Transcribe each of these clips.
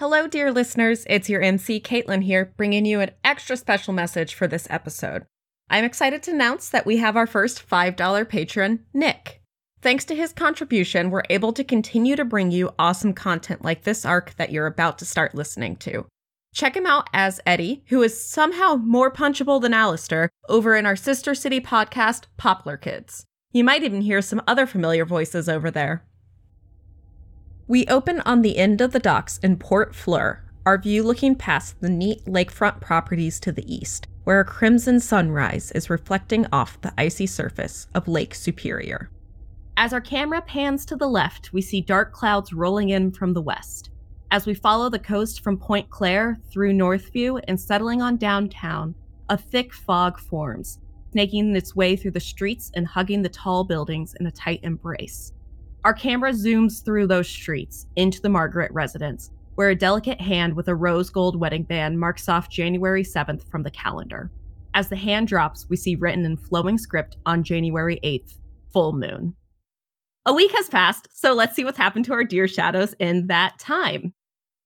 Hello, dear listeners. It's your MC, Caitlin here, bringing you an extra special message for this episode. I'm excited to announce that we have our first $5 patron, Nick. Thanks to his contribution, we're able to continue to bring you awesome content like this arc that you're about to start listening to. Check him out as Eddy, who is somehow more punchable than Aleister, over in our sister city podcast, Poplar Kids. You might even hear some other familiar voices over there. We open on the end of the docks in Port Fleur, our view looking past the neat lakefront properties to the east, where a crimson sunrise is reflecting off the icy surface of Lake Superior. As our camera pans to the left, we see dark clouds rolling in from the west. As we follow the coast from Point Claire through Northview and settling on downtown, a thick fog forms, snaking its way through the streets and hugging the tall buildings in a tight embrace. Our camera zooms through those streets into the Margaret residence, where a delicate hand with a rose gold wedding band marks off January 7th from the calendar. As the hand drops, we see written in flowing script on January 8th, full moon. A week has passed, so let's see what's happened to our dear shadows in that time.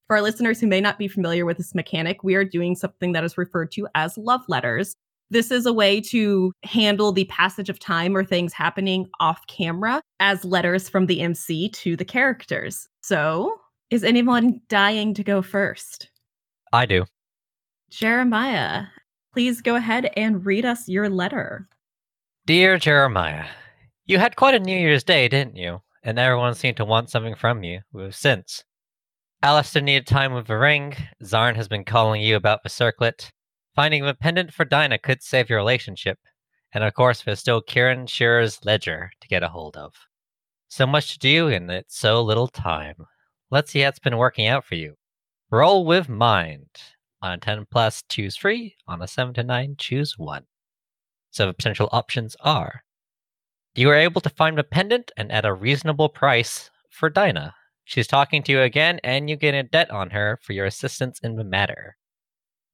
For our listeners who may not be familiar with this mechanic, we are doing something that is referred to as love letters. This is a way to handle the passage of time or things happening off camera as letters from the MC to the characters. So, is anyone dying to go first? I do. Jeremiah, please go ahead and read us your letter. Dear Jeremiah, you had quite a New Year's Day, didn't you? And everyone seemed to want something from you since. Aleister needed time with the ring. Zarn has been calling you about the circlet. Finding a pendant for Dinah could save your relationship. And of course, there's still Kieran Shearer's ledger to get a hold of. So much to do, in it's so little time. Let's see how it's been working out for you. Roll with mind. On a 10 plus, choose 3. On a 7 to 9, choose 1. So the potential options are you are able to find a pendant and at a reasonable price for Dinah. She's talking to you again, and you get a debt on her for your assistance in the matter.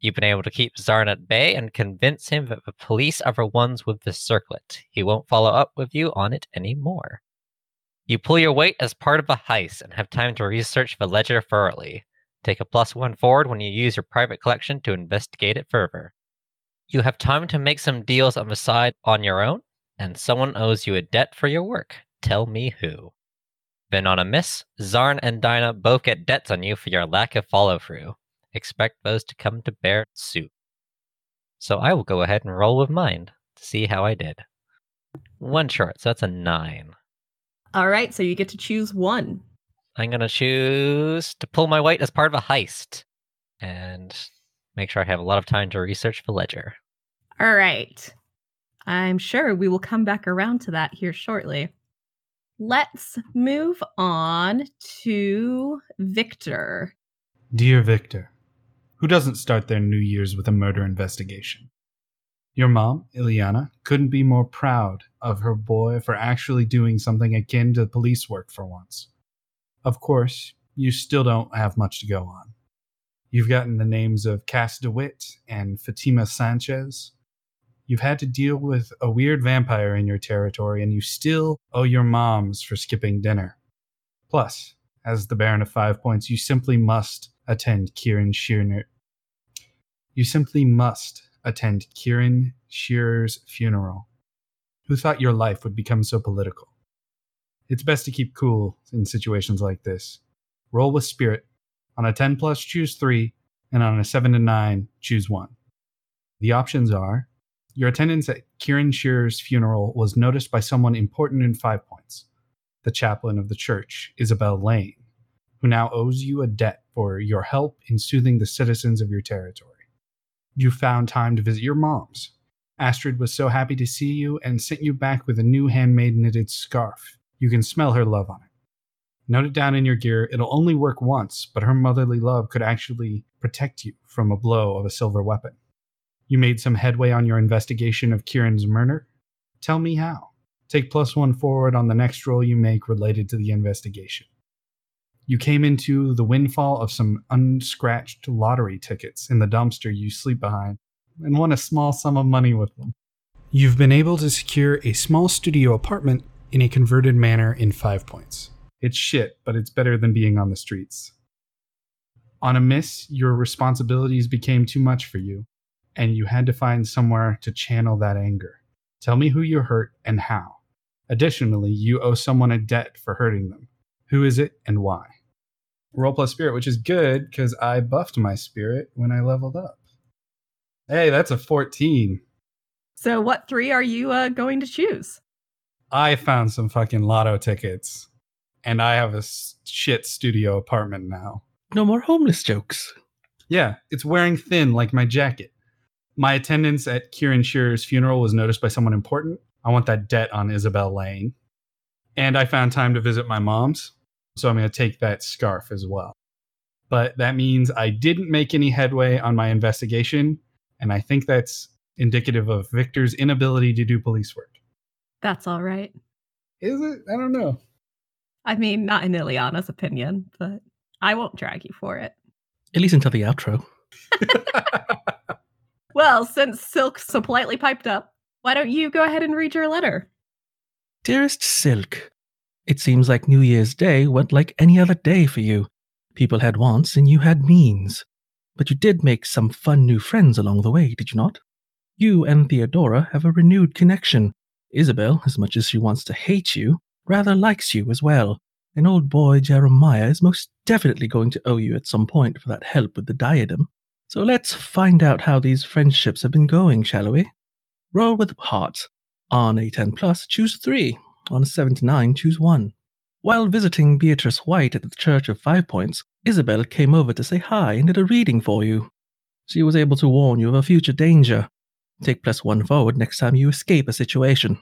You've been able to keep Zarn at bay and convince him that the police are the ones with the circlet. He won't follow up with you on it anymore. You pull your weight as part of a heist and have time to research the ledger thoroughly. Take a plus one forward when you use your private collection to investigate it further. You have time to make some deals on the side on your own, and someone owes you a debt for your work. Tell me who. Then on a miss, Zarn and Dinah both get debts on you for your lack of follow through. Expect those to come to bear soon. So I will go ahead and roll with mine to see how I did. One short, so that's a nine. All right, so you get to choose one. I'm going to choose to pull my weight as part of a heist and make sure I have a lot of time to research the ledger. All right. I'm sure we will come back around to that here shortly. Let's move on to Victor. Dear Victor, who doesn't start their New Year's with a murder investigation? Your mom, Ileana, couldn't be more proud of her boy for actually doing something akin to police work for once. Of course, you still don't have much to go on. You've gotten the names of Cass DeWitt and Fatima Sanchez, You've had to deal with a weird vampire in your territory, and you still owe your moms for skipping dinner. Plus, as the Baron of Five Points, you simply must attend Kieran Shearer. You simply must attend Kieran Shearer's funeral. Who thought your life would become so political? It's best to keep cool in situations like this. Roll with spirit. On a 10 plus, choose 3, and on a 7 to 9, choose 1. The options are your attendance at Kieran Shearer's funeral was noticed by someone important in Five Points, the chaplain of the church, Isabel Lane, who now owes you a debt for your help in soothing the citizens of your territory. You found time to visit your mom's. Astrid was so happy to see you and sent you back with a new handmade knitted scarf. You can smell her love on it. Note it down in your gear. It'll only work once, but her motherly love could actually protect you from a blow of a silver weapon. You made some headway on your investigation of Kieran's murder? Tell me how. Take plus one forward on the next roll you make related to the investigation. You came into the windfall of some unscratched lottery tickets in the dumpster you sleep behind and won a small sum of money with them. You've been able to secure a small studio apartment in a converted manor in Five Points. It's shit, but it's better than being on the streets. On a miss, your responsibilities became too much for you, and you had to find somewhere to channel that anger. Tell me who you hurt and how. Additionally, you owe someone a debt for hurting them. Who is it and why? Roll plus spirit, which is good because I buffed my spirit when I leveled up. Hey, that's a 14. So, what three are you uh, going to choose? I found some fucking lotto tickets, and I have a shit studio apartment now. No more homeless jokes. Yeah, it's wearing thin like my jacket. My attendance at Kieran Shearer's funeral was noticed by someone important. I want that debt on Isabel Lane. And I found time to visit my mom's, so I'm going to take that scarf as well. But that means I didn't make any headway on my investigation, and I think that's indicative of Victor's inability to do police work. That's all right. Is it? I don't know. I mean, not in Ileana's opinion, but I won't drag you for it. At least until the outro. Well, since Silk so politely piped up, why don't you go ahead and read your letter? Dearest Silk, it seems like New Year's Day went like any other day for you. People had wants and you had means. But you did make some fun new friends along the way, did you not? You and Theodora have a renewed connection. Isabel, as much as she wants to hate you, rather likes you as well. And old boy Jeremiah is most definitely going to owe you at some point for that help with the diadem. So let's find out how these friendships have been going, shall we? Roll with hearts. On a 10 plus, choose three. 179, choose one. While visiting Beatrice White at the Church of Five Points, Isabel came over to say hi and did a reading for you. She was able to warn you of a future danger. Take plus one forward next time you escape a situation.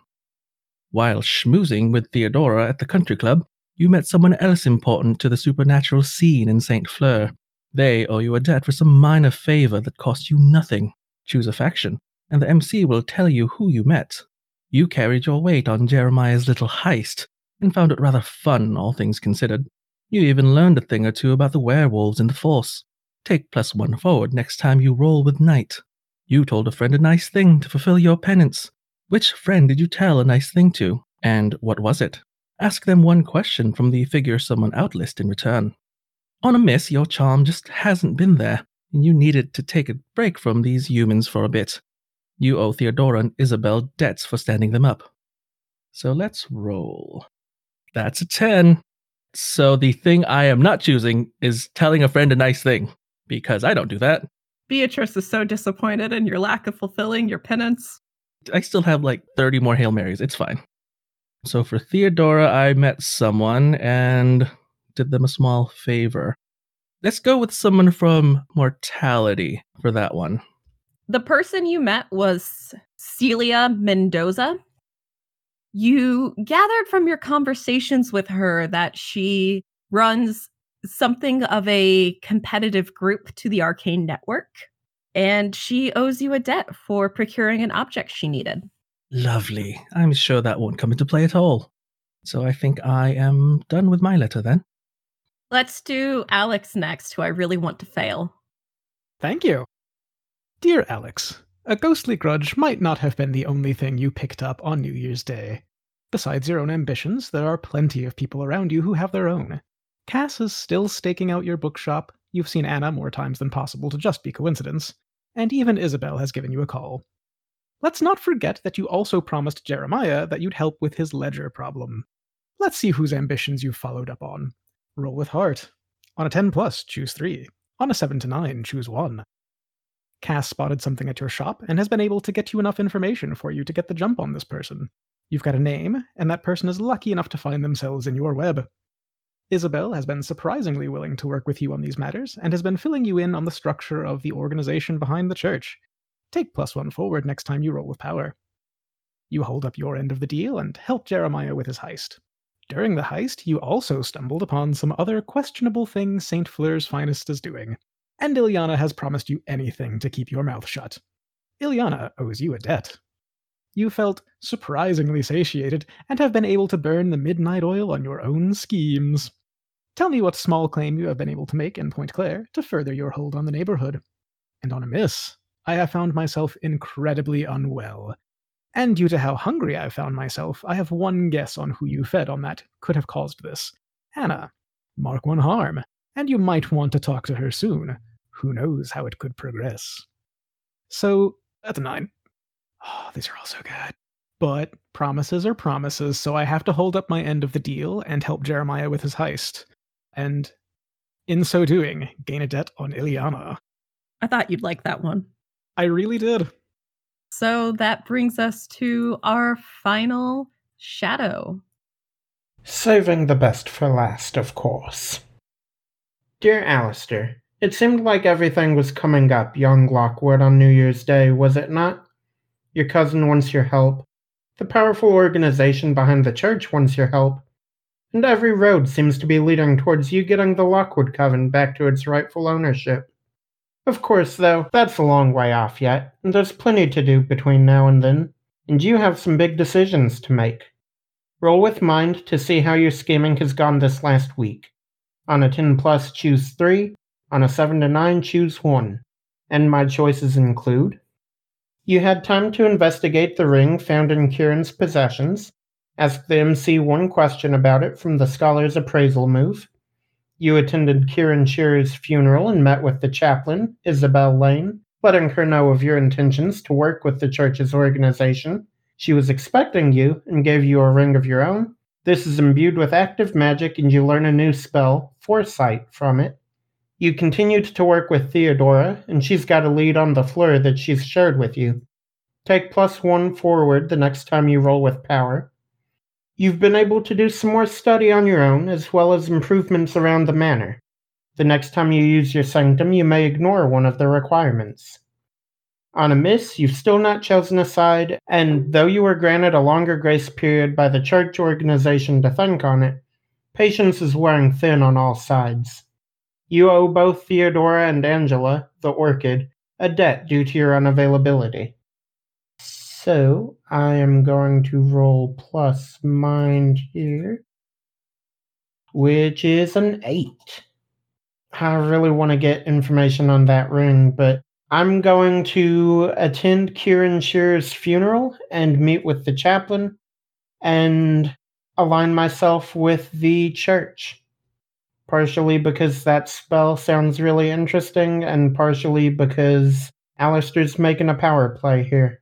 While schmoozing with Theodora at the country club, you met someone else important to the supernatural scene in St. Fleur. They owe you a debt for some minor favor that cost you nothing. Choose a faction, and the MC will tell you who you met. You carried your weight on Jeremiah's little heist, and found it rather fun, all things considered. You even learned a thing or two about the werewolves in the Force. Take plus one forward next time you roll with Night. You told a friend a nice thing to fulfill your penance. Which friend did you tell a nice thing to, and what was it? Ask them one question from the figure someone outlist in return. On a miss, your charm just hasn't been there, and you needed to take a break from these humans for a bit. You owe Theodora and Isabel debts for standing them up. So let's roll. That's a 10. So the thing I am not choosing is telling a friend a nice thing, because I don't do that. Beatrice is so disappointed in your lack of fulfilling your penance. I still have like 30 more Hail Marys. It's fine. So for Theodora, I met someone and did them a small favor. Let's go with someone from Mortality for that one. The person you met was Celia Mendoza. You gathered from your conversations with her that she runs something of a competitive group to the Arcane Network, and she owes you a debt for procuring an object she needed. Lovely. I'm sure that won't come into play at all. So I think I am done with my letter then. Let's do Alix next, who I really want to fail. Thank you. Dear Alix, a ghostly grudge might not have been the only thing you picked up on New Year's Day. Besides your own ambitions, there are plenty of people around you who have their own. Cass is still staking out your bookshop, you've seen Anna more times than possible to just be coincidence, and even Isabel has given you a call. Let's not forget that you also promised Jeremiah that you'd help with his ledger problem. Let's see whose ambitions you've followed up on. Roll with heart. On a 10 plus, choose 3. On a 7 to 9, choose 1. Cass spotted something at your shop and has been able to get you enough information for you to get the jump on this person. You've got a name, and that person is lucky enough to find themselves in your web. Isabel has been surprisingly willing to work with you on these matters and has been filling you in on the structure of the organization behind the church. Take plus one forward next time you roll with power. You hold up your end of the deal and help Jeremiah with his heist. During the heist, you also stumbled upon some other questionable things St. Fleur's finest is doing, and Ilyana has promised you anything to keep your mouth shut. Ilyana owes you a debt. You felt surprisingly satiated and have been able to burn the midnight oil on your own schemes. Tell me what small claim you have been able to make in Point Claire to further your hold on the neighborhood. And on a miss, I have found myself incredibly unwell. And due to how hungry I've found myself, I have one guess on who you fed on that could have caused this. Anna. Mark one harm. and you might want to talk to her soon. Who knows how it could progress? So, that's a nine. Oh, these are all so good. But promises are promises, so I have to hold up my end of the deal and help Jeremiah with his heist. And in so doing, gain a debt on Ileana. I thought you'd like that one. I really did. So that brings us to our final shadow. Saving the best for last, of course. Dear Aleister, it seemed like everything was coming up young Lockwood on New Year's Day, was it not? Your cousin wants your help. The powerful organization behind the church wants your help. And every road seems to be leading towards you getting the Lockwood Coven back to its rightful ownership. Of course, though, that's a long way off yet, and there's plenty to do between now and then, and you have some big decisions to make. Roll with mind to see how your scheming has gone this last week. On a 10 plus, choose 3. On a 7 to 9, choose 1. And my choices include You had time to investigate the ring found in Kieran's possessions, ask the MC one question about it from the scholar's appraisal move. You attended Kieran Shearer's funeral and met with the chaplain, Isabel Lane, letting her know of your intentions to work with the church's organization she was expecting you and gave you a ring of your own. This is imbued with active magic, and you learn a new spell, Foresight, from it. You continued to work with Theodora, and she's got a lead on the fleur that she's shared with you. Take plus one forward the next time you roll with power. You've been able to do some more study on your own, as well as improvements around the manor. The next time you use your sanctum, you may ignore one of the requirements. On a miss, you've still not chosen a side, and though you were granted a longer grace period by the church organization to think on it, patience is wearing thin on all sides. You owe both Theodora and Angela, the orchid, a debt due to your unavailability. So, I am going to roll plus mind here, which is an 8. I really want to get information on that ring, but I'm going to attend Kieran Shearer's funeral and meet with the chaplain and align myself with the church. Partially because that spell sounds really interesting, and partially because Aleister's making a power play here.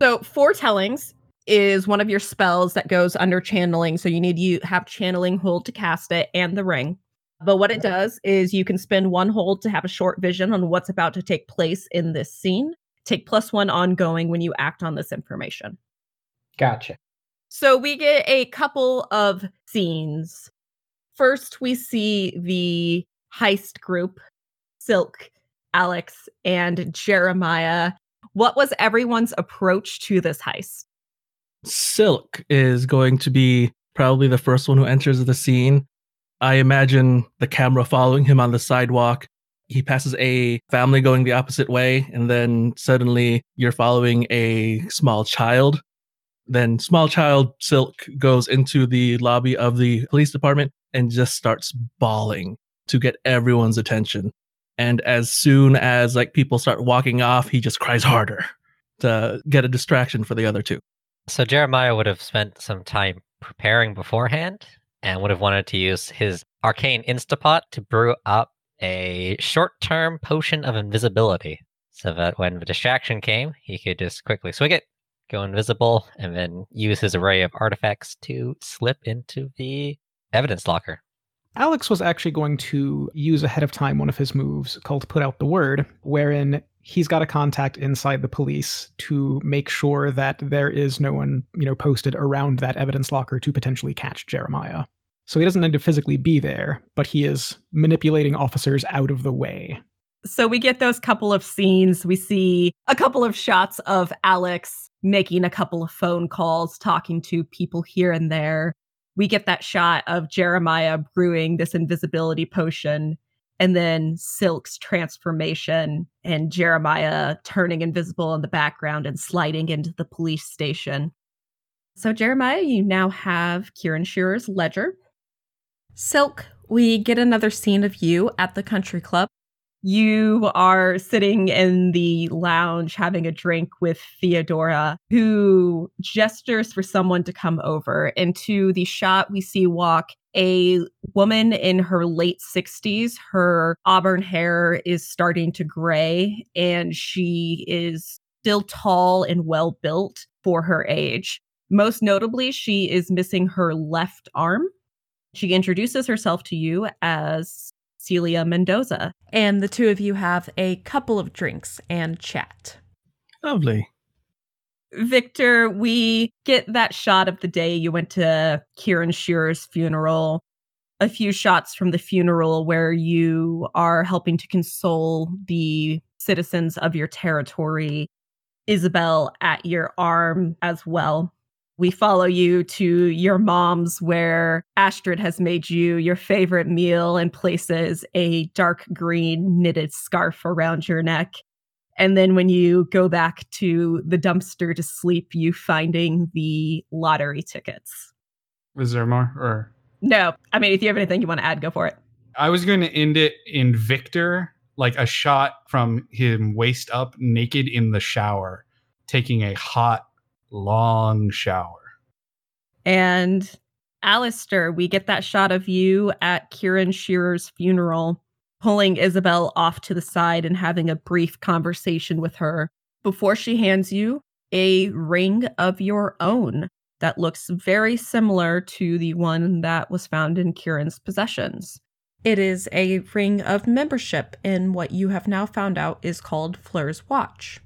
So, foretellings is one of your spells that goes under channeling. So, you need you have channeling hold to cast it and the ring. But what it does is you can spend one hold to have a short vision on what's about to take place in this scene. Take plus one ongoing when you act on this information. Gotcha. So we get a couple of scenes. First, we see the heist group Silk, Alix, and Jeremiah. What was everyone's approach to this heist? Silk is going to be probably the first one who enters the scene I imagine the camera following him on the sidewalk. He passes a family going the opposite way, and then suddenly you're following a small child. Then, small child Silk goes into the lobby of the police department and just starts bawling to get everyone's attention. And as soon as like people start walking off, he just cries harder to get a distraction for the other two. So Jeremiah would have spent some time preparing beforehand and would have wanted to use his arcane instapot to brew up a short term potion of invisibility so that when the distraction came, he could just quickly swig it, go invisible, and then use his array of artifacts to slip into the evidence locker. Alix was actually going to use ahead of time one of his moves called Put Out the Word, wherein he's got a contact inside the police to make sure that there is no one, you know, posted around that evidence locker to potentially catch Jeremiah. So he doesn't need to physically be there, but he is manipulating officers out of the way. So we get those couple of scenes. We see a couple of shots of Alix making a couple of phone calls, talking to people here and there we get that shot of Jeremiah brewing this invisibility potion and then Silk's transformation and Jeremiah turning invisible in the background and sliding into the police station. So, Jeremiah, you now have Kieran Shearer's ledger. Silk, we get another scene of you at the country club. You are sitting in the lounge having a drink with Theodora, who gestures for someone to come over. Into the shot, we see walk a woman in her late 60s. Her auburn hair is starting to gray, and she is still tall and well built for her age. Most notably, she is missing her left arm. She introduces herself to you as Celia Mendoza, and the two of you have a couple of drinks and chat. Lovely. Victor, we get that shot of the day you went to Kieran Shearer's funeral, a few shots from the funeral where you are helping to console the citizens of your territory, Isabel at your arm as well. We follow you to your mom's where Astrid has made you your favorite meal and places a dark green knitted scarf around your neck. And then when you go back to the dumpster to sleep, you finding the lottery tickets. Was there more? Or No, I mean, if you have anything you want to add, go for it. I was going to end it in Victor, like a shot from him waist up, naked in the shower, taking a hot, long shower. And Aleister, we get that shot of you at Kieran Shearer's funeral, pulling Isabel off to the side and having a brief conversation with her before she hands you a ring of your own that looks very similar to the one that was found in Kieran's possessions. It is a ring of membership in what you have now found out is called Fleur's Watch.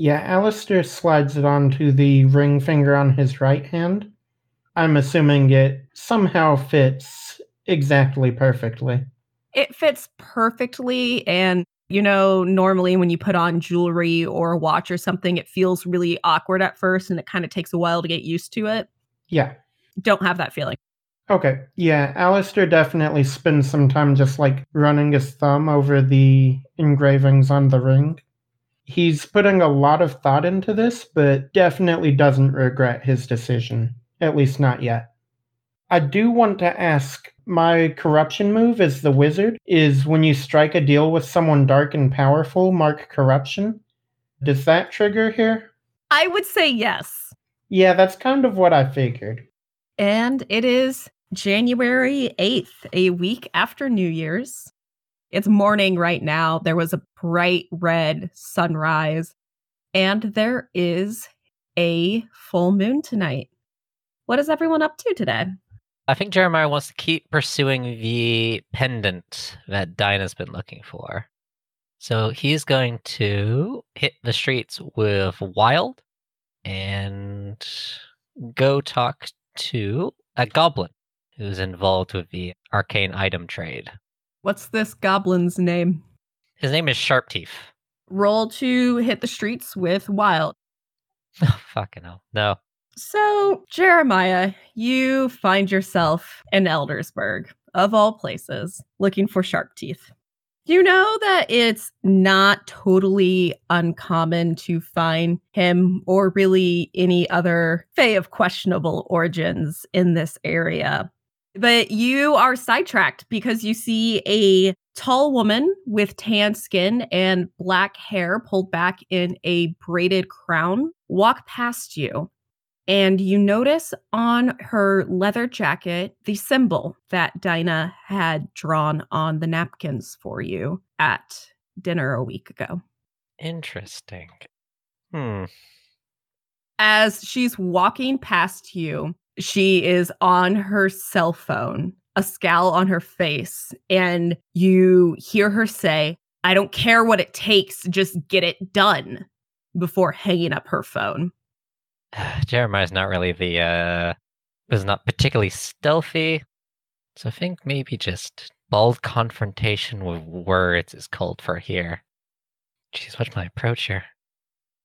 Yeah, Aleister slides it onto the ring finger on his right hand. I'm assuming it somehow fits exactly perfectly. It fits perfectly. And, you know, normally when you put on jewelry or a watch or something, it feels really awkward at first and it kind of takes a while to get used to it. Yeah. Don't have that feeling. Okay. Yeah, Aleister definitely spends some time just like running his thumb over the engravings on the ring. He's putting a lot of thought into this, but definitely doesn't regret his decision. At least not yet. I do want to ask my corruption move as the wizard is when you strike a deal with someone dark and powerful, mark corruption. Does that trigger here? I would say yes. Yeah, that's kind of what I figured. And it is January 8th, a week after New Year's. It's morning right now. There was a bright red sunrise, and there is a full moon tonight. What is everyone up to today? I think Jeremiah wants to keep pursuing the pendant that Dinah's been looking for. So he's going to hit the streets with Wild and go talk to a goblin who's involved with the arcane item trade. What's this goblin's name? His name is Sharpteeth. Roll to hit the streets with Wild. Oh, fucking hell. No. So, Jeremiah, you find yourself in Eldersburg, of all places, looking for sharp teeth. You know that it's not totally uncommon to find him or really any other Fae of questionable origins in this area. But you are sidetracked because you see a tall woman with tan skin and black hair pulled back in a braided crown walk past you and you notice on her leather jacket the symbol that Dinah had drawn on the napkins for you at dinner a week ago. Interesting. Hmm. As she's walking past you, she is on her cell phone, a scowl on her face, and you hear her say, I don't care what it takes, just get it done before hanging up her phone. Jeremiah's not really the uh is not particularly stealthy. So I think maybe just bold confrontation with words is called for here. Jeez, what's my approach here?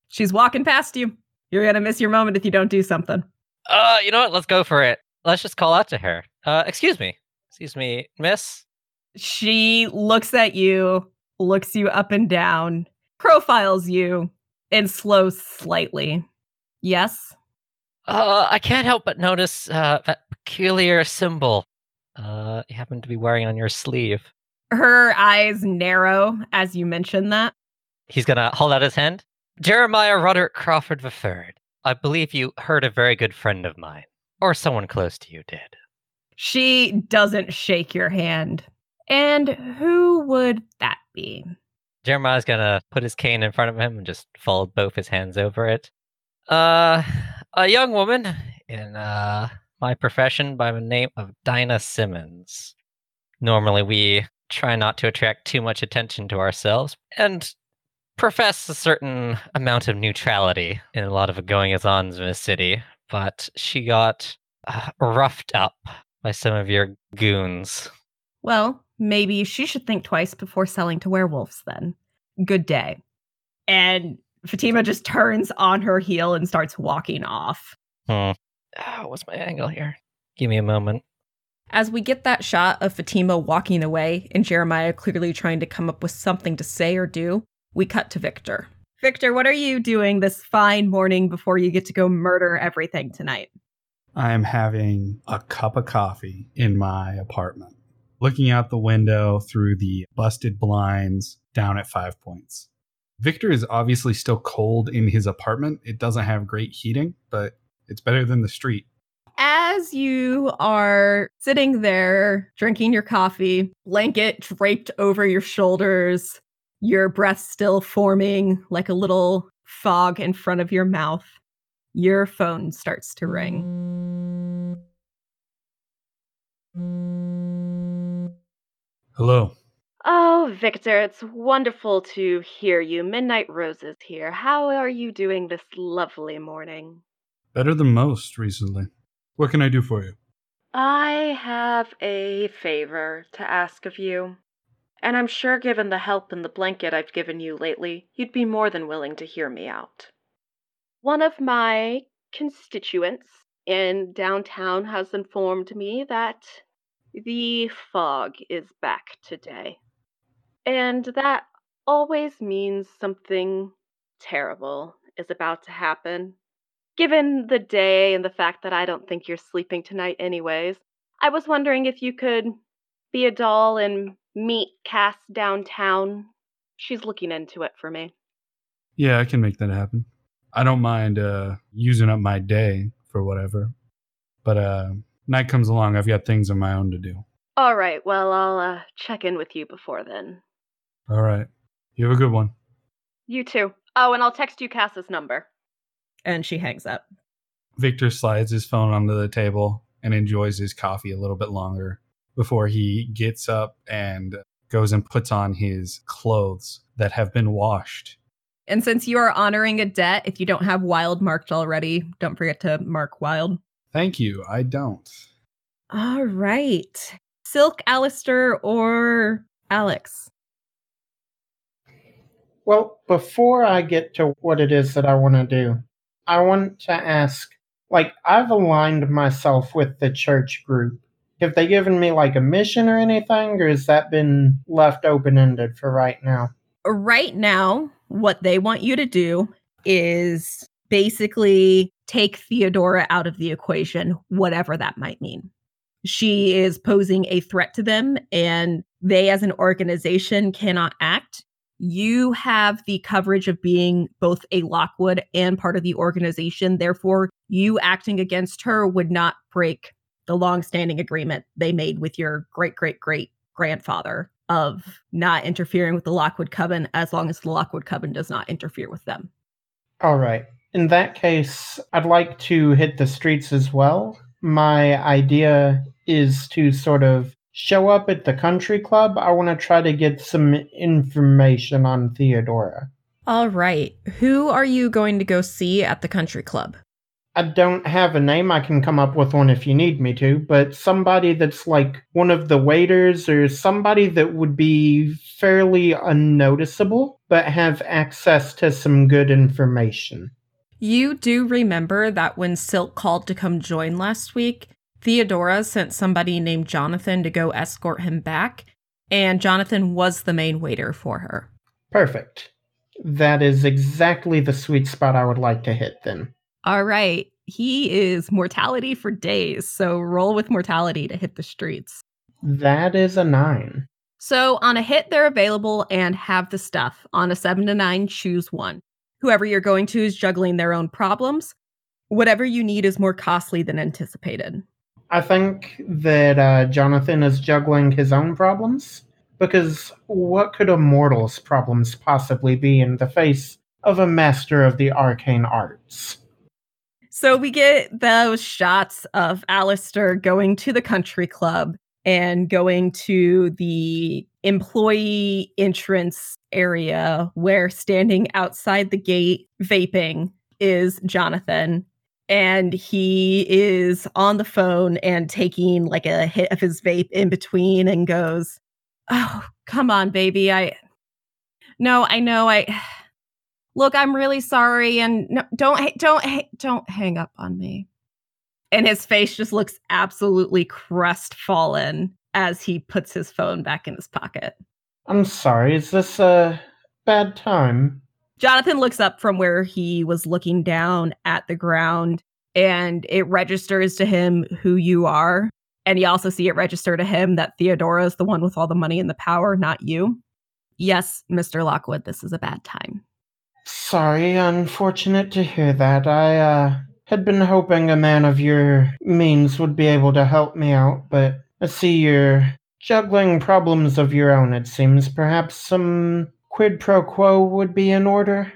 She's walking past you. You're gonna miss your moment if you don't do something. Uh, you know what? Let's go for it. Let's just call out to her. Uh, excuse me. Excuse me, miss. She looks at you, looks you up and down, profiles you, and slows slightly. Yes. Uh, I can't help but notice uh, that peculiar symbol uh, you happen to be wearing on your sleeve. Her eyes narrow as you mention that. He's gonna hold out his hand. Jeremiah Roderick Crawford III. I believe you heard a very good friend of mine, or someone close to you did. She doesn't shake your hand. And who would that be? Jeremiah's gonna put his cane in front of him and just fold both his hands over it. Uh, a young woman in uh my profession by the name of Dinah Simmons. Normally, we try not to attract too much attention to ourselves and profess a certain amount of neutrality in a lot of the goings ons in the city, but she got uh, roughed up by some of your goons. Well, maybe she should think twice before selling to werewolves then. Good day. And Fatima just turns on her heel and starts walking off. Hmm. Oh, what's my angle here? Give me a moment. As we get that shot of Fatima walking away and Jeremiah clearly trying to come up with something to say or do, we cut to Victor. Victor, what are you doing this fine morning before you get to go murder everything tonight? I'm having a cup of coffee in my apartment, looking out the window through the busted blinds down at Five Points. Victor is obviously still cold in his apartment. It doesn't have great heating, but it's better than the street. As you are sitting there drinking your coffee, blanket draped over your shoulders, your breath still forming like a little fog in front of your mouth, your phone starts to ring. Hello. Oh, Victor, it's wonderful to hear you. Midnight Roses here. How are you doing this lovely morning? Better than most recently. What can I do for you? I have a favor to ask of you. And I'm sure, given the help and the blanket I've given you lately, you'd be more than willing to hear me out. One of my constituents in downtown has informed me that the fog is back today. And that always means something terrible is about to happen. Given the day and the fact that I don't think you're sleeping tonight, anyways, I was wondering if you could be a doll and meet Cass downtown. She's looking into it for me. Yeah, I can make that happen. I don't mind uh, using up my day for whatever. But uh, night comes along, I've got things of my own to do. All right, well, I'll uh, check in with you before then. All right. You have a good one. You too. Oh, and I'll text you Cass's number. And she hangs up. Victor slides his phone onto the table and enjoys his coffee a little bit longer before he gets up and goes and puts on his clothes that have been washed. And since you are honoring a debt, if you don't have wild marked already, don't forget to mark wild. Thank you. I don't. All right. Silk, Aleister, or Alix? Well, before I get to what it is that I want to do, I want to ask like, I've aligned myself with the church group. Have they given me like a mission or anything, or has that been left open ended for right now? Right now, what they want you to do is basically take Theodora out of the equation, whatever that might mean. She is posing a threat to them, and they, as an organization, cannot act. You have the coverage of being both a Lockwood and part of the organization. Therefore, you acting against her would not break the long-standing agreement they made with your great great great grandfather of not interfering with the Lockwood Coven as long as the Lockwood Coven does not interfere with them. All right. In that case, I'd like to hit the streets as well. My idea is to sort of show up at the country club. I want to try to get some information on Theodora. All right. Who are you going to go see at the country club? I don't have a name. I can come up with one if you need me to, but somebody that's like one of the waiters or somebody that would be fairly unnoticeable but have access to some good information. You do remember that when Silk called to come join last week, Theodora sent somebody named Jonathan to go escort him back, and Jonathan was the main waiter for her. Perfect. That is exactly the sweet spot I would like to hit then. All right. He is mortality for days, so roll with mortality to hit the streets. That is a nine. So on a hit, they're available and have the stuff. On a seven to nine, choose one. Whoever you're going to is juggling their own problems. Whatever you need is more costly than anticipated. I think that uh, Jonathan is juggling his own problems. Because what could a mortal's problems possibly be in the face of a master of the arcane arts? So we get those shots of Aleister going to the country club and going to the employee entrance area where standing outside the gate vaping is Jonathan. And he is on the phone and taking like a hit of his vape in between and goes, Oh, come on, baby. I, no, I know. I, look, I'm really sorry. And no, don't, don't, don't hang up on me and his face just looks absolutely crestfallen as he puts his phone back in his pocket. I'm sorry, is this a bad time? Jonathan looks up from where he was looking down at the ground and it registers to him who you are. And you also see it register to him that Theodora is the one with all the money and the power, not you. Yes, Mr. Lockwood, this is a bad time. Sorry, unfortunate to hear that. I, uh, had been hoping a man of your means would be able to help me out, but I see you're juggling problems of your own, it seems. Perhaps some quid pro quo would be in order?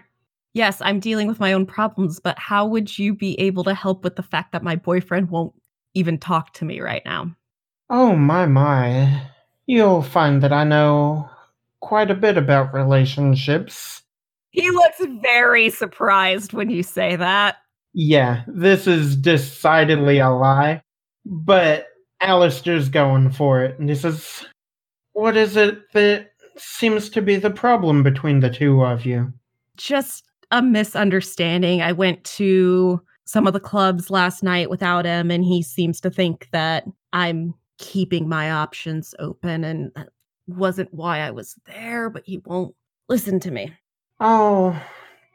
Yes, I'm dealing with my own problems, but how would you be able to help with the fact that my boyfriend won't even talk to me right now? Oh, my, my. You'll find that I know quite a bit about relationships. He looks very surprised when you say that. Yeah, this is decidedly a lie. But Aleister's going for it, and he says, What is it that seems to be the problem between the two of you? Just a misunderstanding. I went to some of the clubs last night without him, and he seems to think that I'm keeping my options open, and that wasn't why I was there, but he won't listen to me. I'll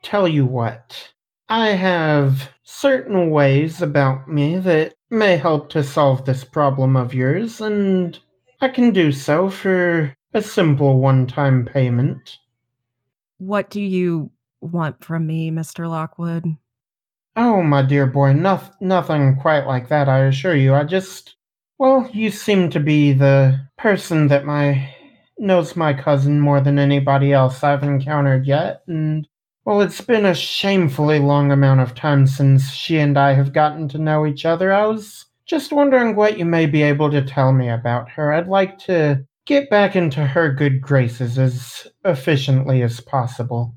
tell you what. I have certain ways about me that may help to solve this problem of yours, and I can do so for a simple one time payment. What do you want from me, Mr. Lockwood? Oh, my dear boy, no- nothing quite like that, I assure you. I just. Well, you seem to be the person that my. Knows my cousin more than anybody else I've encountered yet, and well, it's been a shamefully long amount of time since she and I have gotten to know each other. I was just wondering what you may be able to tell me about her. I'd like to get back into her good graces as efficiently as possible.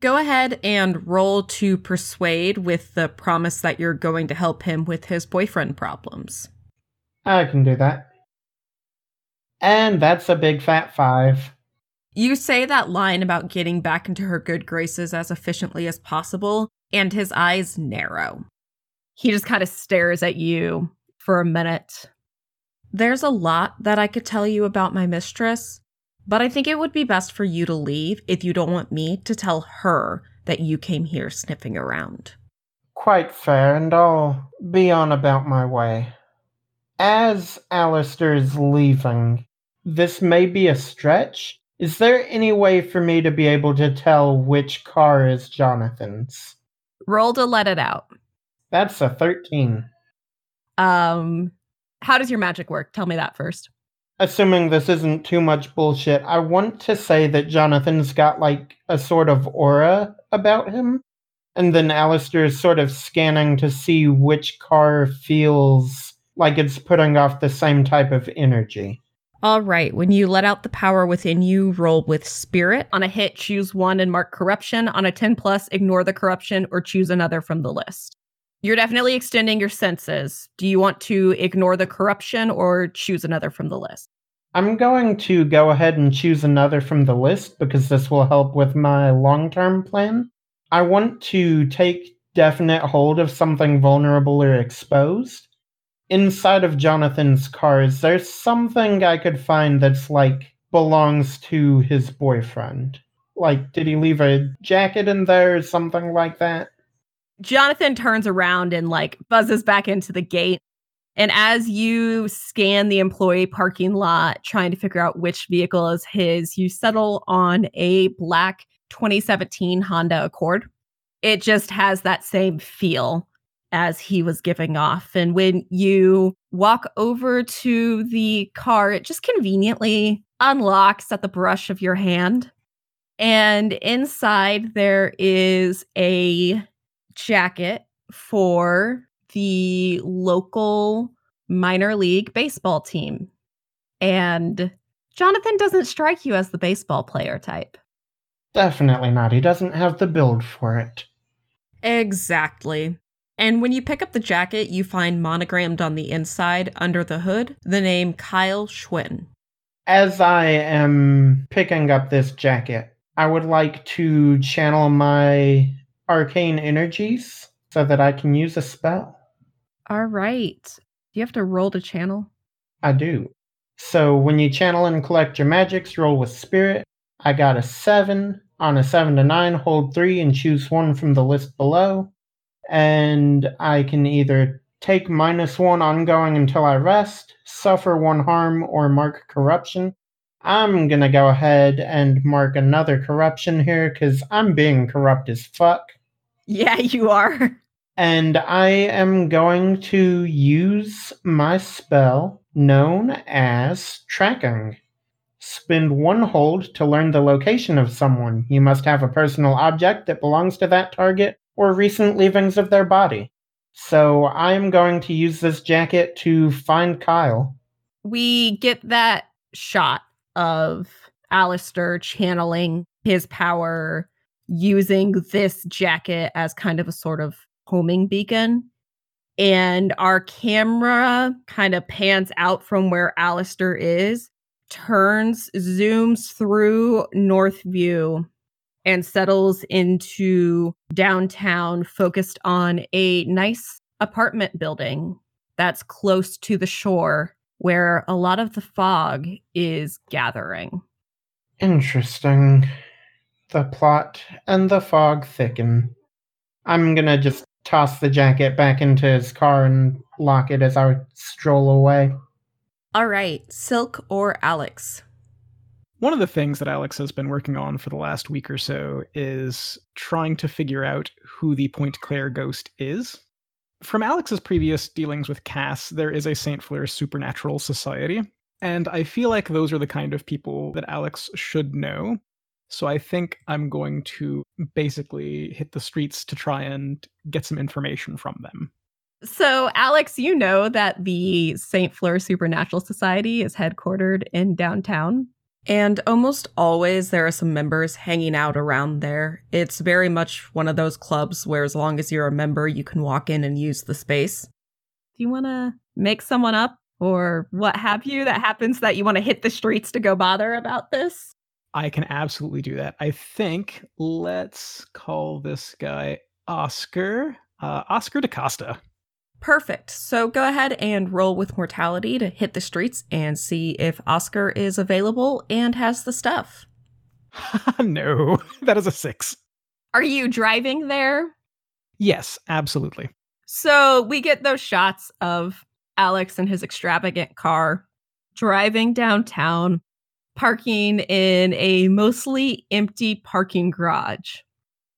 Go ahead and roll to persuade with the promise that you're going to help him with his boyfriend problems. I can do that. And that's a big fat five. You say that line about getting back into her good graces as efficiently as possible, and his eyes narrow. He just kind of stares at you for a minute. There's a lot that I could tell you about my mistress, but I think it would be best for you to leave if you don't want me to tell her that you came here sniffing around. Quite fair, and I'll be on about my way. As Aleister is leaving, this may be a stretch, is there any way for me to be able to tell which car is Jonathan's? Roll to let it out. That's a 13. Um how does your magic work? Tell me that first. Assuming this isn't too much bullshit, I want to say that Jonathan's got like a sort of aura about him. And then Aleister is sort of scanning to see which car feels like it's putting off the same type of energy. All right. When you let out the power within you, roll with spirit. On a hit, choose one and mark corruption. On a 10 plus, ignore the corruption or choose another from the list. You're definitely extending your senses. Do you want to ignore the corruption or choose another from the list? I'm going to go ahead and choose another from the list because this will help with my long term plan. I want to take definite hold of something vulnerable or exposed inside of Jonathan's car, is there something I could find that's like belongs to his boyfriend? Like, did he leave a jacket in there or something like that? Jonathan turns around and like buzzes back into the gate. And as you scan the employee parking lot, trying to figure out which vehicle is his, you settle on a black 2017 Honda Accord. It just has that same feel as he was giving off. And when you walk over to the car, it just conveniently unlocks at the brush of your hand. And inside, there is a jacket for the local minor league baseball team. And Jonathan doesn't strike you as the baseball player type. Definitely not. He doesn't have the build for it. Exactly. And when you pick up the jacket, you find monogrammed on the inside under the hood the name Kyle Schwinn. As I am picking up this jacket, I would like to channel my arcane energies so that I can use a spell. All right. Do you have to roll to channel? I do. So when you channel and collect your magics, roll with spirit. I got a 7. On a 7 to 9, hold 3 and choose one from the list below. And I can either take minus 1 ongoing until I rest, suffer 1 harm, or mark corruption. I'm gonna go ahead and mark another corruption here because I'm being corrupt as fuck. Yeah, you are. And I am going to use my spell known as tracking. Spend one hold to learn the location of someone. You must have a personal object that belongs to that target or recent leavings of their body. So I'm going to use this jacket to find Kyle. We get that shot of Aleister channeling his power using this jacket as kind of a sort of homing beacon. And our camera kind of pans out from where Aleister is, turns, zooms through Northview, and settles into downtown, focused on a nice apartment building that's close to the shore where a lot of the fog is gathering. Interesting. The plot and the fog thicken. I'm gonna just toss the jacket back into his car and lock it as I stroll away. All right, Silk or Alix? One of the things that Alix has been working on for the last week or so is trying to figure out who the Point Claire ghost is. From Alix's previous dealings with Cass, there is a St. Fleur supernatural society, and I feel like those are the kind of people that Alix should know. So I think I'm going to basically hit the streets to try and get some information from them. So, Alix, you know that the St. Fleur Supernatural Society is headquartered in downtown. And almost always there are some members hanging out around there. It's very much one of those clubs where, as long as you're a member, you can walk in and use the space. Do you want to make someone up or what have you that happens that you want to hit the streets to go bother about this? I can absolutely do that. I think let's call this guy Oscar. Uh, Oscar DaCosta. Perfect. So go ahead and roll with mortality to hit the streets and see if Oscar is available and has the stuff. no, that is a six. Are you driving there? Yes, absolutely. So we get those shots of Alix and his extravagant car driving downtown, parking in a mostly empty parking garage.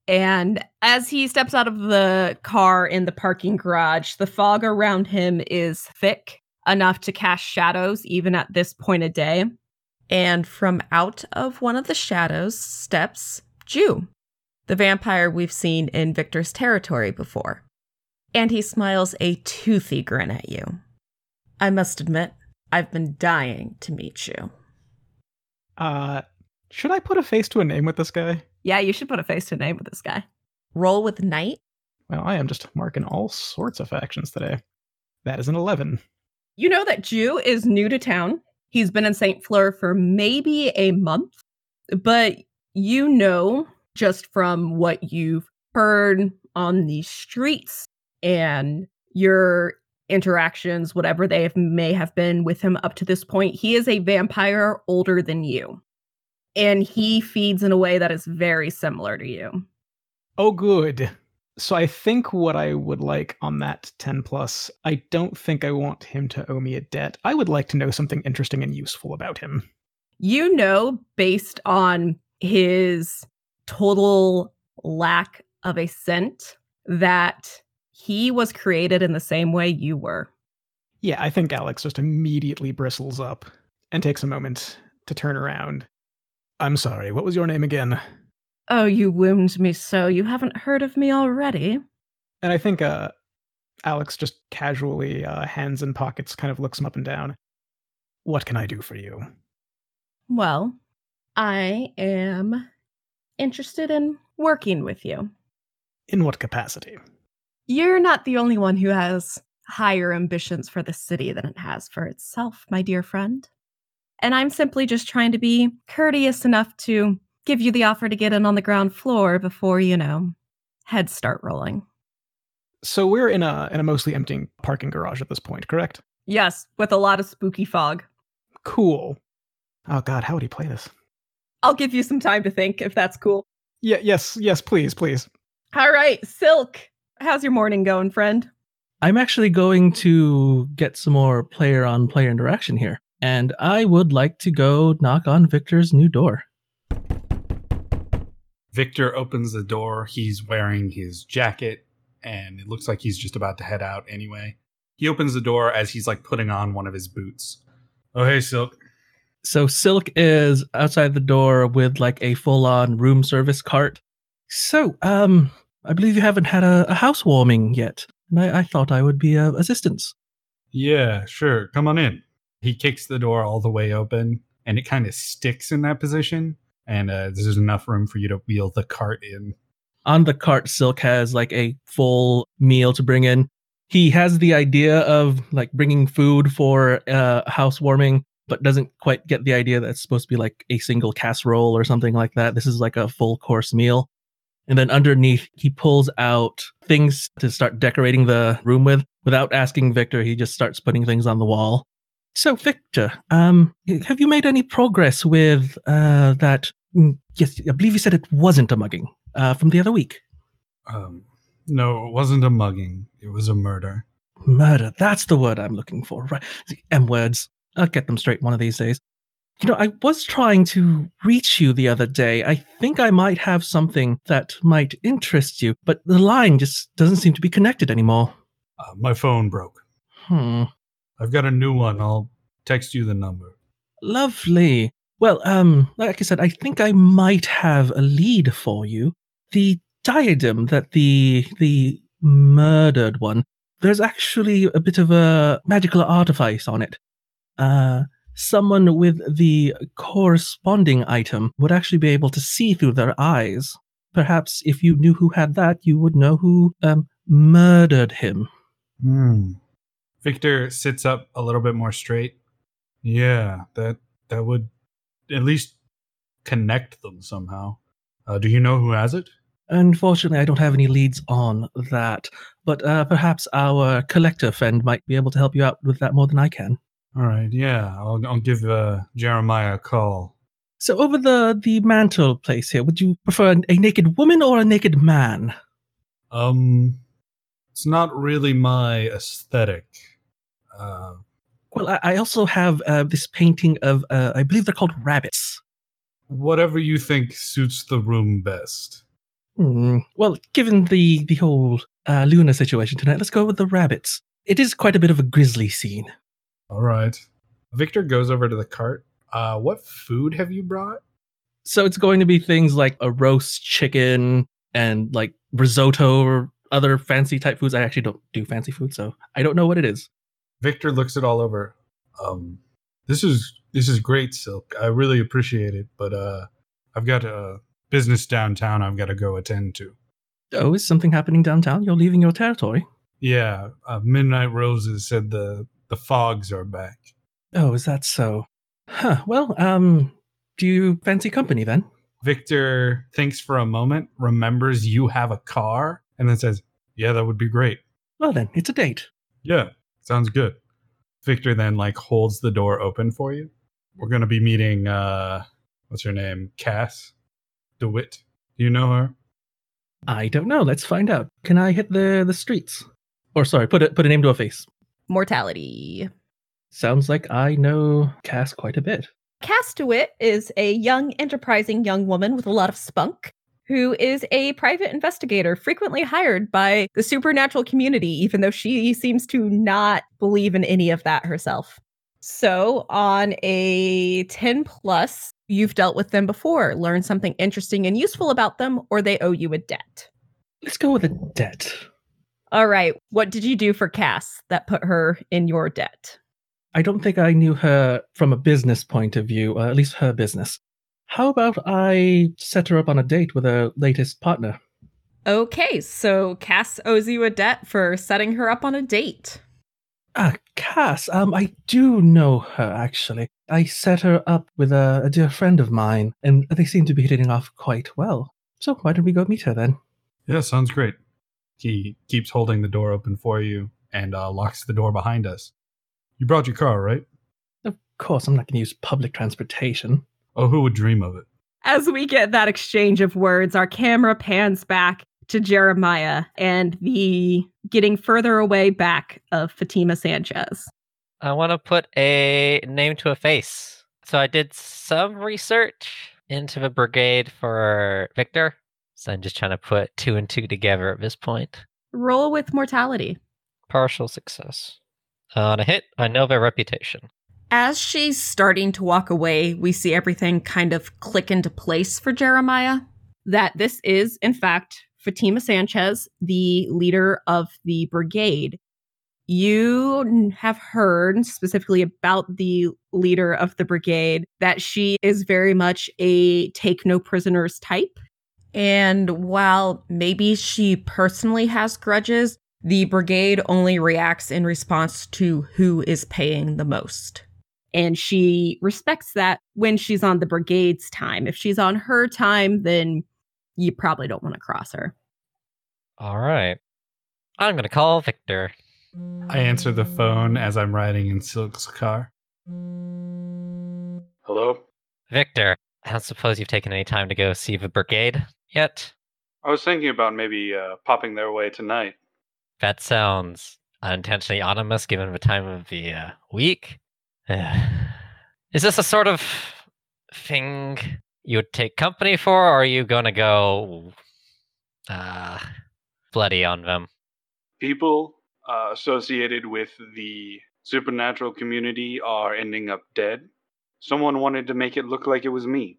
And as he steps out of the car in the parking garage, the fog around him is thick enough to cast shadows even at this point of day. And from out of one of the shadows steps Zhu, the vampire we've seen in Victor's territory before. And he smiles a toothy grin at you. I must admit, I've been dying to meet you. Uh, should I put a face to a name with this guy? Yeah, you should put a face to name with this guy. Roll with Night. Well, I am just marking all sorts of factions today. That is an 11. You know that Zhu is new to town. He's been in St. Fleur for maybe a month, but you know just from what you've heard on the streets and your interactions, whatever they have, may have been with him up to this point, he is a vampire older than you. And he feeds in a way that is very similar to you. Oh, good. So I think what I would like on that 10 plus, I don't think I want him to owe me a debt. I would like to know something interesting and useful about him. You know, based on his total lack of a scent, that he was created in the same way you were. Yeah, I think Alix just immediately bristles up and takes a moment to turn around. I'm sorry, what was your name again? Oh, you wound me so. You haven't heard of me already? And I think uh, Alix just casually, uh, hands in pockets, kind of looks him up and down. What can I do for you? Well, I am interested in working with you. In what capacity? You're not the only one who has higher ambitions for the city than it has for itself, my dear friend. And I'm simply just trying to be courteous enough to give you the offer to get in on the ground floor before, you know, heads start rolling. So we're in a in a mostly empty parking garage at this point, correct? Yes, with a lot of spooky fog. Cool. Oh god, how would he play this? I'll give you some time to think if that's cool. Yeah, yes, yes, please, please. All right, Silk, how's your morning going, friend? I'm actually going to get some more player on player interaction here. And I would like to go knock on Victor's new door. Victor opens the door. He's wearing his jacket, and it looks like he's just about to head out anyway. He opens the door as he's like putting on one of his boots. Oh, hey, Silk. So Silk is outside the door with like a full on room service cart. So, um, I believe you haven't had a, a housewarming yet. And I, I thought I would be of assistance. Yeah, sure. Come on in. He kicks the door all the way open, and it kind of sticks in that position. And uh, there's enough room for you to wheel the cart in. On the cart, Silk has like a full meal to bring in. He has the idea of like bringing food for uh, housewarming, but doesn't quite get the idea that it's supposed to be like a single casserole or something like that. This is like a full course meal. And then underneath, he pulls out things to start decorating the room with. Without asking Victor, he just starts putting things on the wall. So, Victor, um, have you made any progress with uh, that? mm, Yes, I believe you said it wasn't a mugging uh, from the other week. Um, no, it wasn't a mugging. It was a murder. Murder. That's the word I'm looking for. Right. The M words. I'll get them straight one of these days. You know, I was trying to reach you the other day. I think I might have something that might interest you, but the line just doesn't seem to be connected anymore. Uh, my phone broke. Hmm. I've got a new one. I'll text you the number. Lovely. Well, um, like I said, I think I might have a lead for you. The diadem that the the murdered one, there's actually a bit of a magical artifice on it. Uh, someone with the corresponding item would actually be able to see through their eyes. Perhaps if you knew who had that, you would know who um, murdered him. Hmm. Victor sits up a little bit more straight. Yeah, that that would at least connect them somehow. Uh, do you know who has it? Unfortunately, I don't have any leads on that, but uh, perhaps our collector friend might be able to help you out with that more than I can. All right, yeah, I'll I'll give uh, Jeremiah a call. So, over the the mantle place here, would you prefer a naked woman or a naked man? Um, it's not really my aesthetic. Uh, Well, I, I also have uh, this painting of, uh, I believe they're called rabbits. whatever you think suits the room best. Hmm. Well, given the the whole uh, Luna situation tonight, let's go with the rabbits. It is quite a bit of a grisly scene. All right. Victor goes over to the cart. Uh, what food have you brought? So it's going to be things like a roast chicken and like risotto or other fancy type foods. I actually don't do fancy food, so I don't know what it is. Victor looks it all over. Um, this is this is great, Silk. I really appreciate it, but uh, I've got a business downtown. I've got to go attend to. Oh, is something happening downtown? You're leaving your territory. Yeah, uh, Midnight Roses said the the fogs are back. Oh, is that so? Huh. Well, um, do you fancy company then? Victor thinks for a moment, remembers you have a car, and then says, "Yeah, that would be great." Well, then, it's a date. Yeah, sounds good. Victor then like holds the door open for you. We're gonna be meeting uh what's her name? Cass DeWitt. Do you know her? I don't know. Let's find out. Can I hit the the streets? Or sorry, put a put a name to a face. Mortality. Sounds like I know Cass quite a bit. Cass DeWitt is a young, enterprising young woman with a lot of spunk who is a private investigator frequently hired by the supernatural community, even though she seems to not believe in any of that herself. So, on a 10 plus, you've dealt with them before, learned something interesting and useful about them, or they owe you a debt. Let's go with a debt. All right. What did you do for Cass that put her in your debt? I don't think I knew her from a business point of view, at least her business. How about I set her up on a date with her latest partner? Okay, so Cass owes you a debt for setting her up on a date. Ah, Cass, um, I do know her actually. I set her up with a, a dear friend of mine, and they seem to be hitting off quite well. So why don't we go meet her then? Yeah, sounds great. He keeps holding the door open for you and uh, locks the door behind us. You brought your car, right? Of course, I'm not going to use public transportation. Oh, who would dream of it? As we get that exchange of words, our camera pans back to Jeremiah and the getting further away back of Fatima Sanchez. I want to put a name to a face. So I did some research into the brigade for Victor. So I'm just trying to put two and two together at this point. Roll with mortality. Partial success. Uh, on a hit, I know their reputation. As she's starting to walk away, we see everything kind of click into place for Jeremiah. That this is, in fact, Fatima Sanchez, the leader of the brigade. You have heard specifically about the leader of the brigade that she is very much a take no prisoners type. And while maybe she personally has grudges, the brigade only reacts in response to who is paying the most. And she respects that when she's on the brigade's time. If she's on her time, then you probably don't want to cross her. All right. I'm going to call Victor. I answer the phone as I'm riding in Silk's car. Hello? Victor, I don't suppose you've taken any time to go see the brigade yet? I was thinking about maybe uh, popping their way tonight. That sounds unintentionally ominous given the time of the uh, week. Is this a sort of thing you would take company for, or are you going to go uh, bloody on them? People uh, associated with the supernatural community are ending up dead. Someone wanted to make it look like it was me.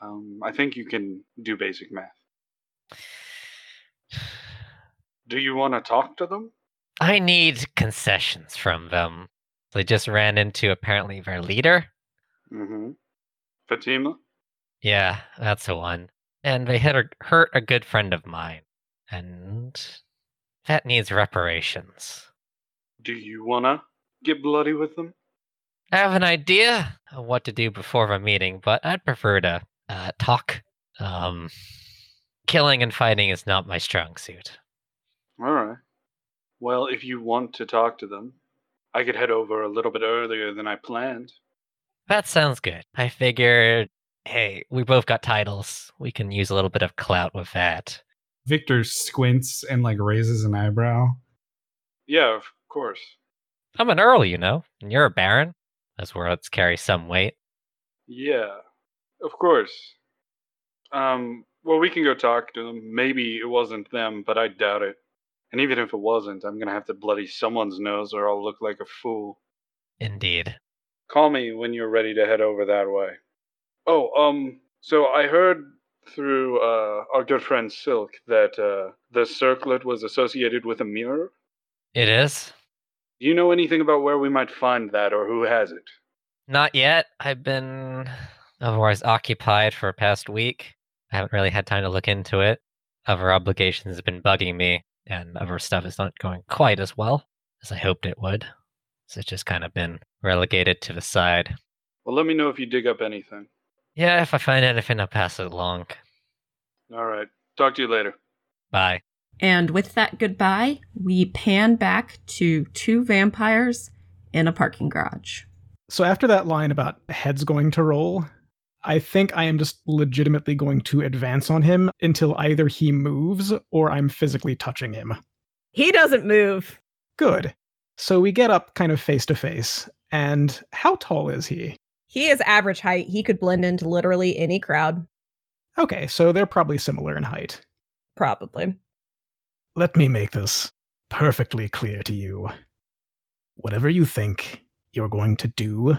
Um, I think you can do basic math. Do you want to talk to them? I need concessions from them. They just ran into apparently their leader. Mm-hmm. Fatima? Yeah, that's the one. And they hit a, hurt a good friend of mine. And that needs reparations. Do you want to get bloody with them? I have an idea of what to do before the meeting, but I'd prefer to uh, talk. Um, killing and fighting is not my strong suit. All right. Well, if you want to talk to them, I could head over a little bit earlier than I planned. That sounds good. I figured, hey, we both got titles. We can use a little bit of clout with that. Victor squints and like raises an eyebrow. Yeah, of course. I'm an earl, you know, and you're a baron. Those words carry some weight. Yeah, of course. Um, well, we can go talk to them. Maybe it wasn't them, but I doubt it. And even if it wasn't, I'm gonna have to bloody someone's nose or I'll look like a fool. Indeed. Call me when you're ready to head over that way. Oh, um, so I heard through uh, our good friend Silk that uh, the circlet was associated with a mirror. It is? Do you know anything about where we might find that or who has it? Not yet. I've been otherwise occupied for a past week. I haven't really had time to look into it. Other obligations have been bugging me, and other stuff is not going quite as well as I hoped it would. So it's just kind of been relegated to the side. Well, let me know if you dig up anything. Yeah, if I find anything, I'll pass it along. All right. Talk to you later. Bye. And with that goodbye, we pan back to two vampires in a parking garage. So after that line about heads going to roll, I think I am just legitimately going to advance on him until either he moves or I'm physically touching him. He doesn't move. Good. So we get up kind of face to face. And how tall is he? He is average height. He could blend into literally any crowd. Okay, so they're probably similar in height. Probably. Let me make this perfectly clear to you. Whatever you think you're going to do,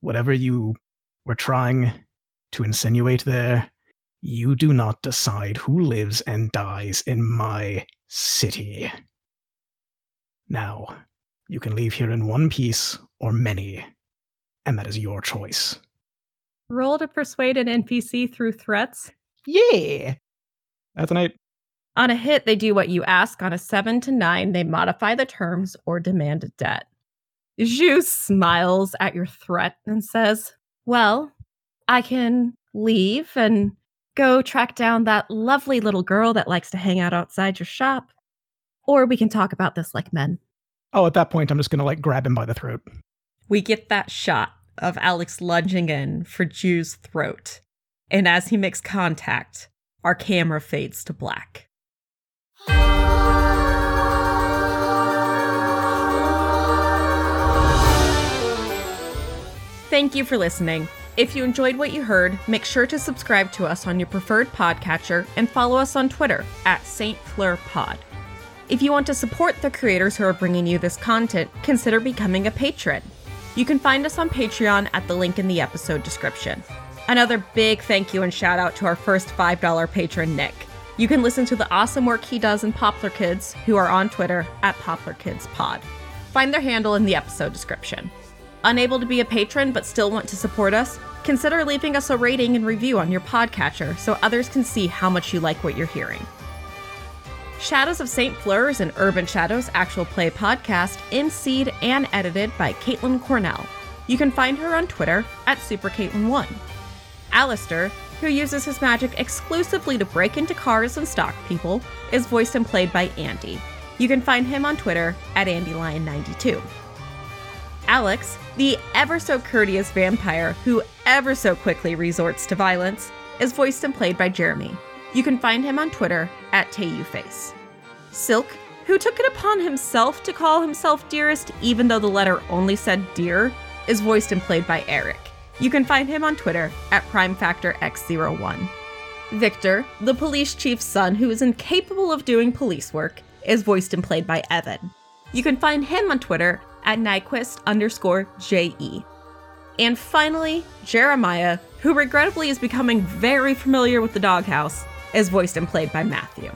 whatever you were trying to insinuate there, you do not decide who lives and dies in my city. Now, you can leave here in one piece or many, and that is your choice. Roll to persuade an NPC through threats. Yeah! That's an eight. On a hit, they do what you ask. On a seven to nine, they modify the terms or demand a debt. Zhu smiles at your threat and says, Well, I can leave and go track down that lovely little girl that likes to hang out outside your shop. Or we can talk about this like men. Oh, at that point, I'm just gonna like grab him by the throat. We get that shot of Alix lunging in for Zhu's throat. And as he makes contact, our camera fades to black. Thank you for listening. If you enjoyed what you heard, make sure to subscribe to us on your preferred podcatcher and follow us on Twitter at St. Fleur Pod. If you want to support the creators who are bringing you this content, consider becoming a patron. You can find us on Patreon at the link in the episode description. Another big thank you and shout out to our first $5 patron, Nick. You can listen to the awesome work he does in Poplar Kids, who are on Twitter at Poplar Kids Pod. Find their handle in the episode description. Unable to be a patron but still want to support us? Consider leaving us a rating and review on your podcatcher so others can see how much you like what you're hearing. Shadows of St. Fleur is an Urban Shadows actual play podcast, emceed and edited by Katelin Cornell. You can find her on Twitter at SuperKatelin1. Aleister, who uses his magic exclusively to break into cars and stalk people, is voiced and played by Andy. You can find him on Twitter at AndyLion92. Alix, the ever so courteous vampire who ever so quickly resorts to violence, is voiced and played by Jeremy. You can find him on Twitter at TayuFace. Silk, who took it upon himself to call himself Dearest even though the letter only said Dear, is voiced and played by Eric. You can find him on Twitter at PrimeFactorX01. Victor, the police chief's son who is incapable of doing police work, is voiced and played by Evan. You can find him on Twitter at Nyquist underscore JE. And finally, Jeremiah, who regrettably is becoming very familiar with the doghouse, is voiced and played by Matthew.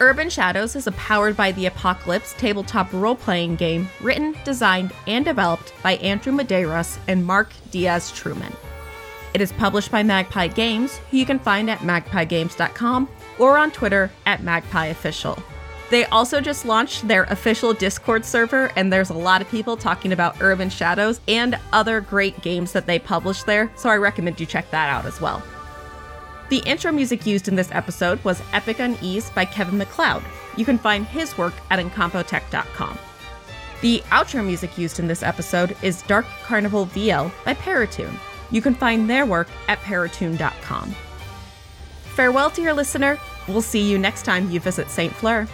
Urban Shadows is a powered by the Apocalypse tabletop role playing game written, designed, and developed by Andrew Medeiros and Mark Diaz Truman. It is published by Magpie Games, who you can find at magpiegames.com or on Twitter at magpieofficial. They also just launched their official Discord server, and there's a lot of people talking about Urban Shadows and other great games that they publish there, so I recommend you check that out as well. The intro music used in this episode was Epic Unease by Kevin MacLeod. You can find his work at incompetech.com. The outro music used in this episode is Dark Carnival VL by Paratune. You can find their work at paratune.com. Farewell to your listener. We'll see you next time you visit St. Fleur.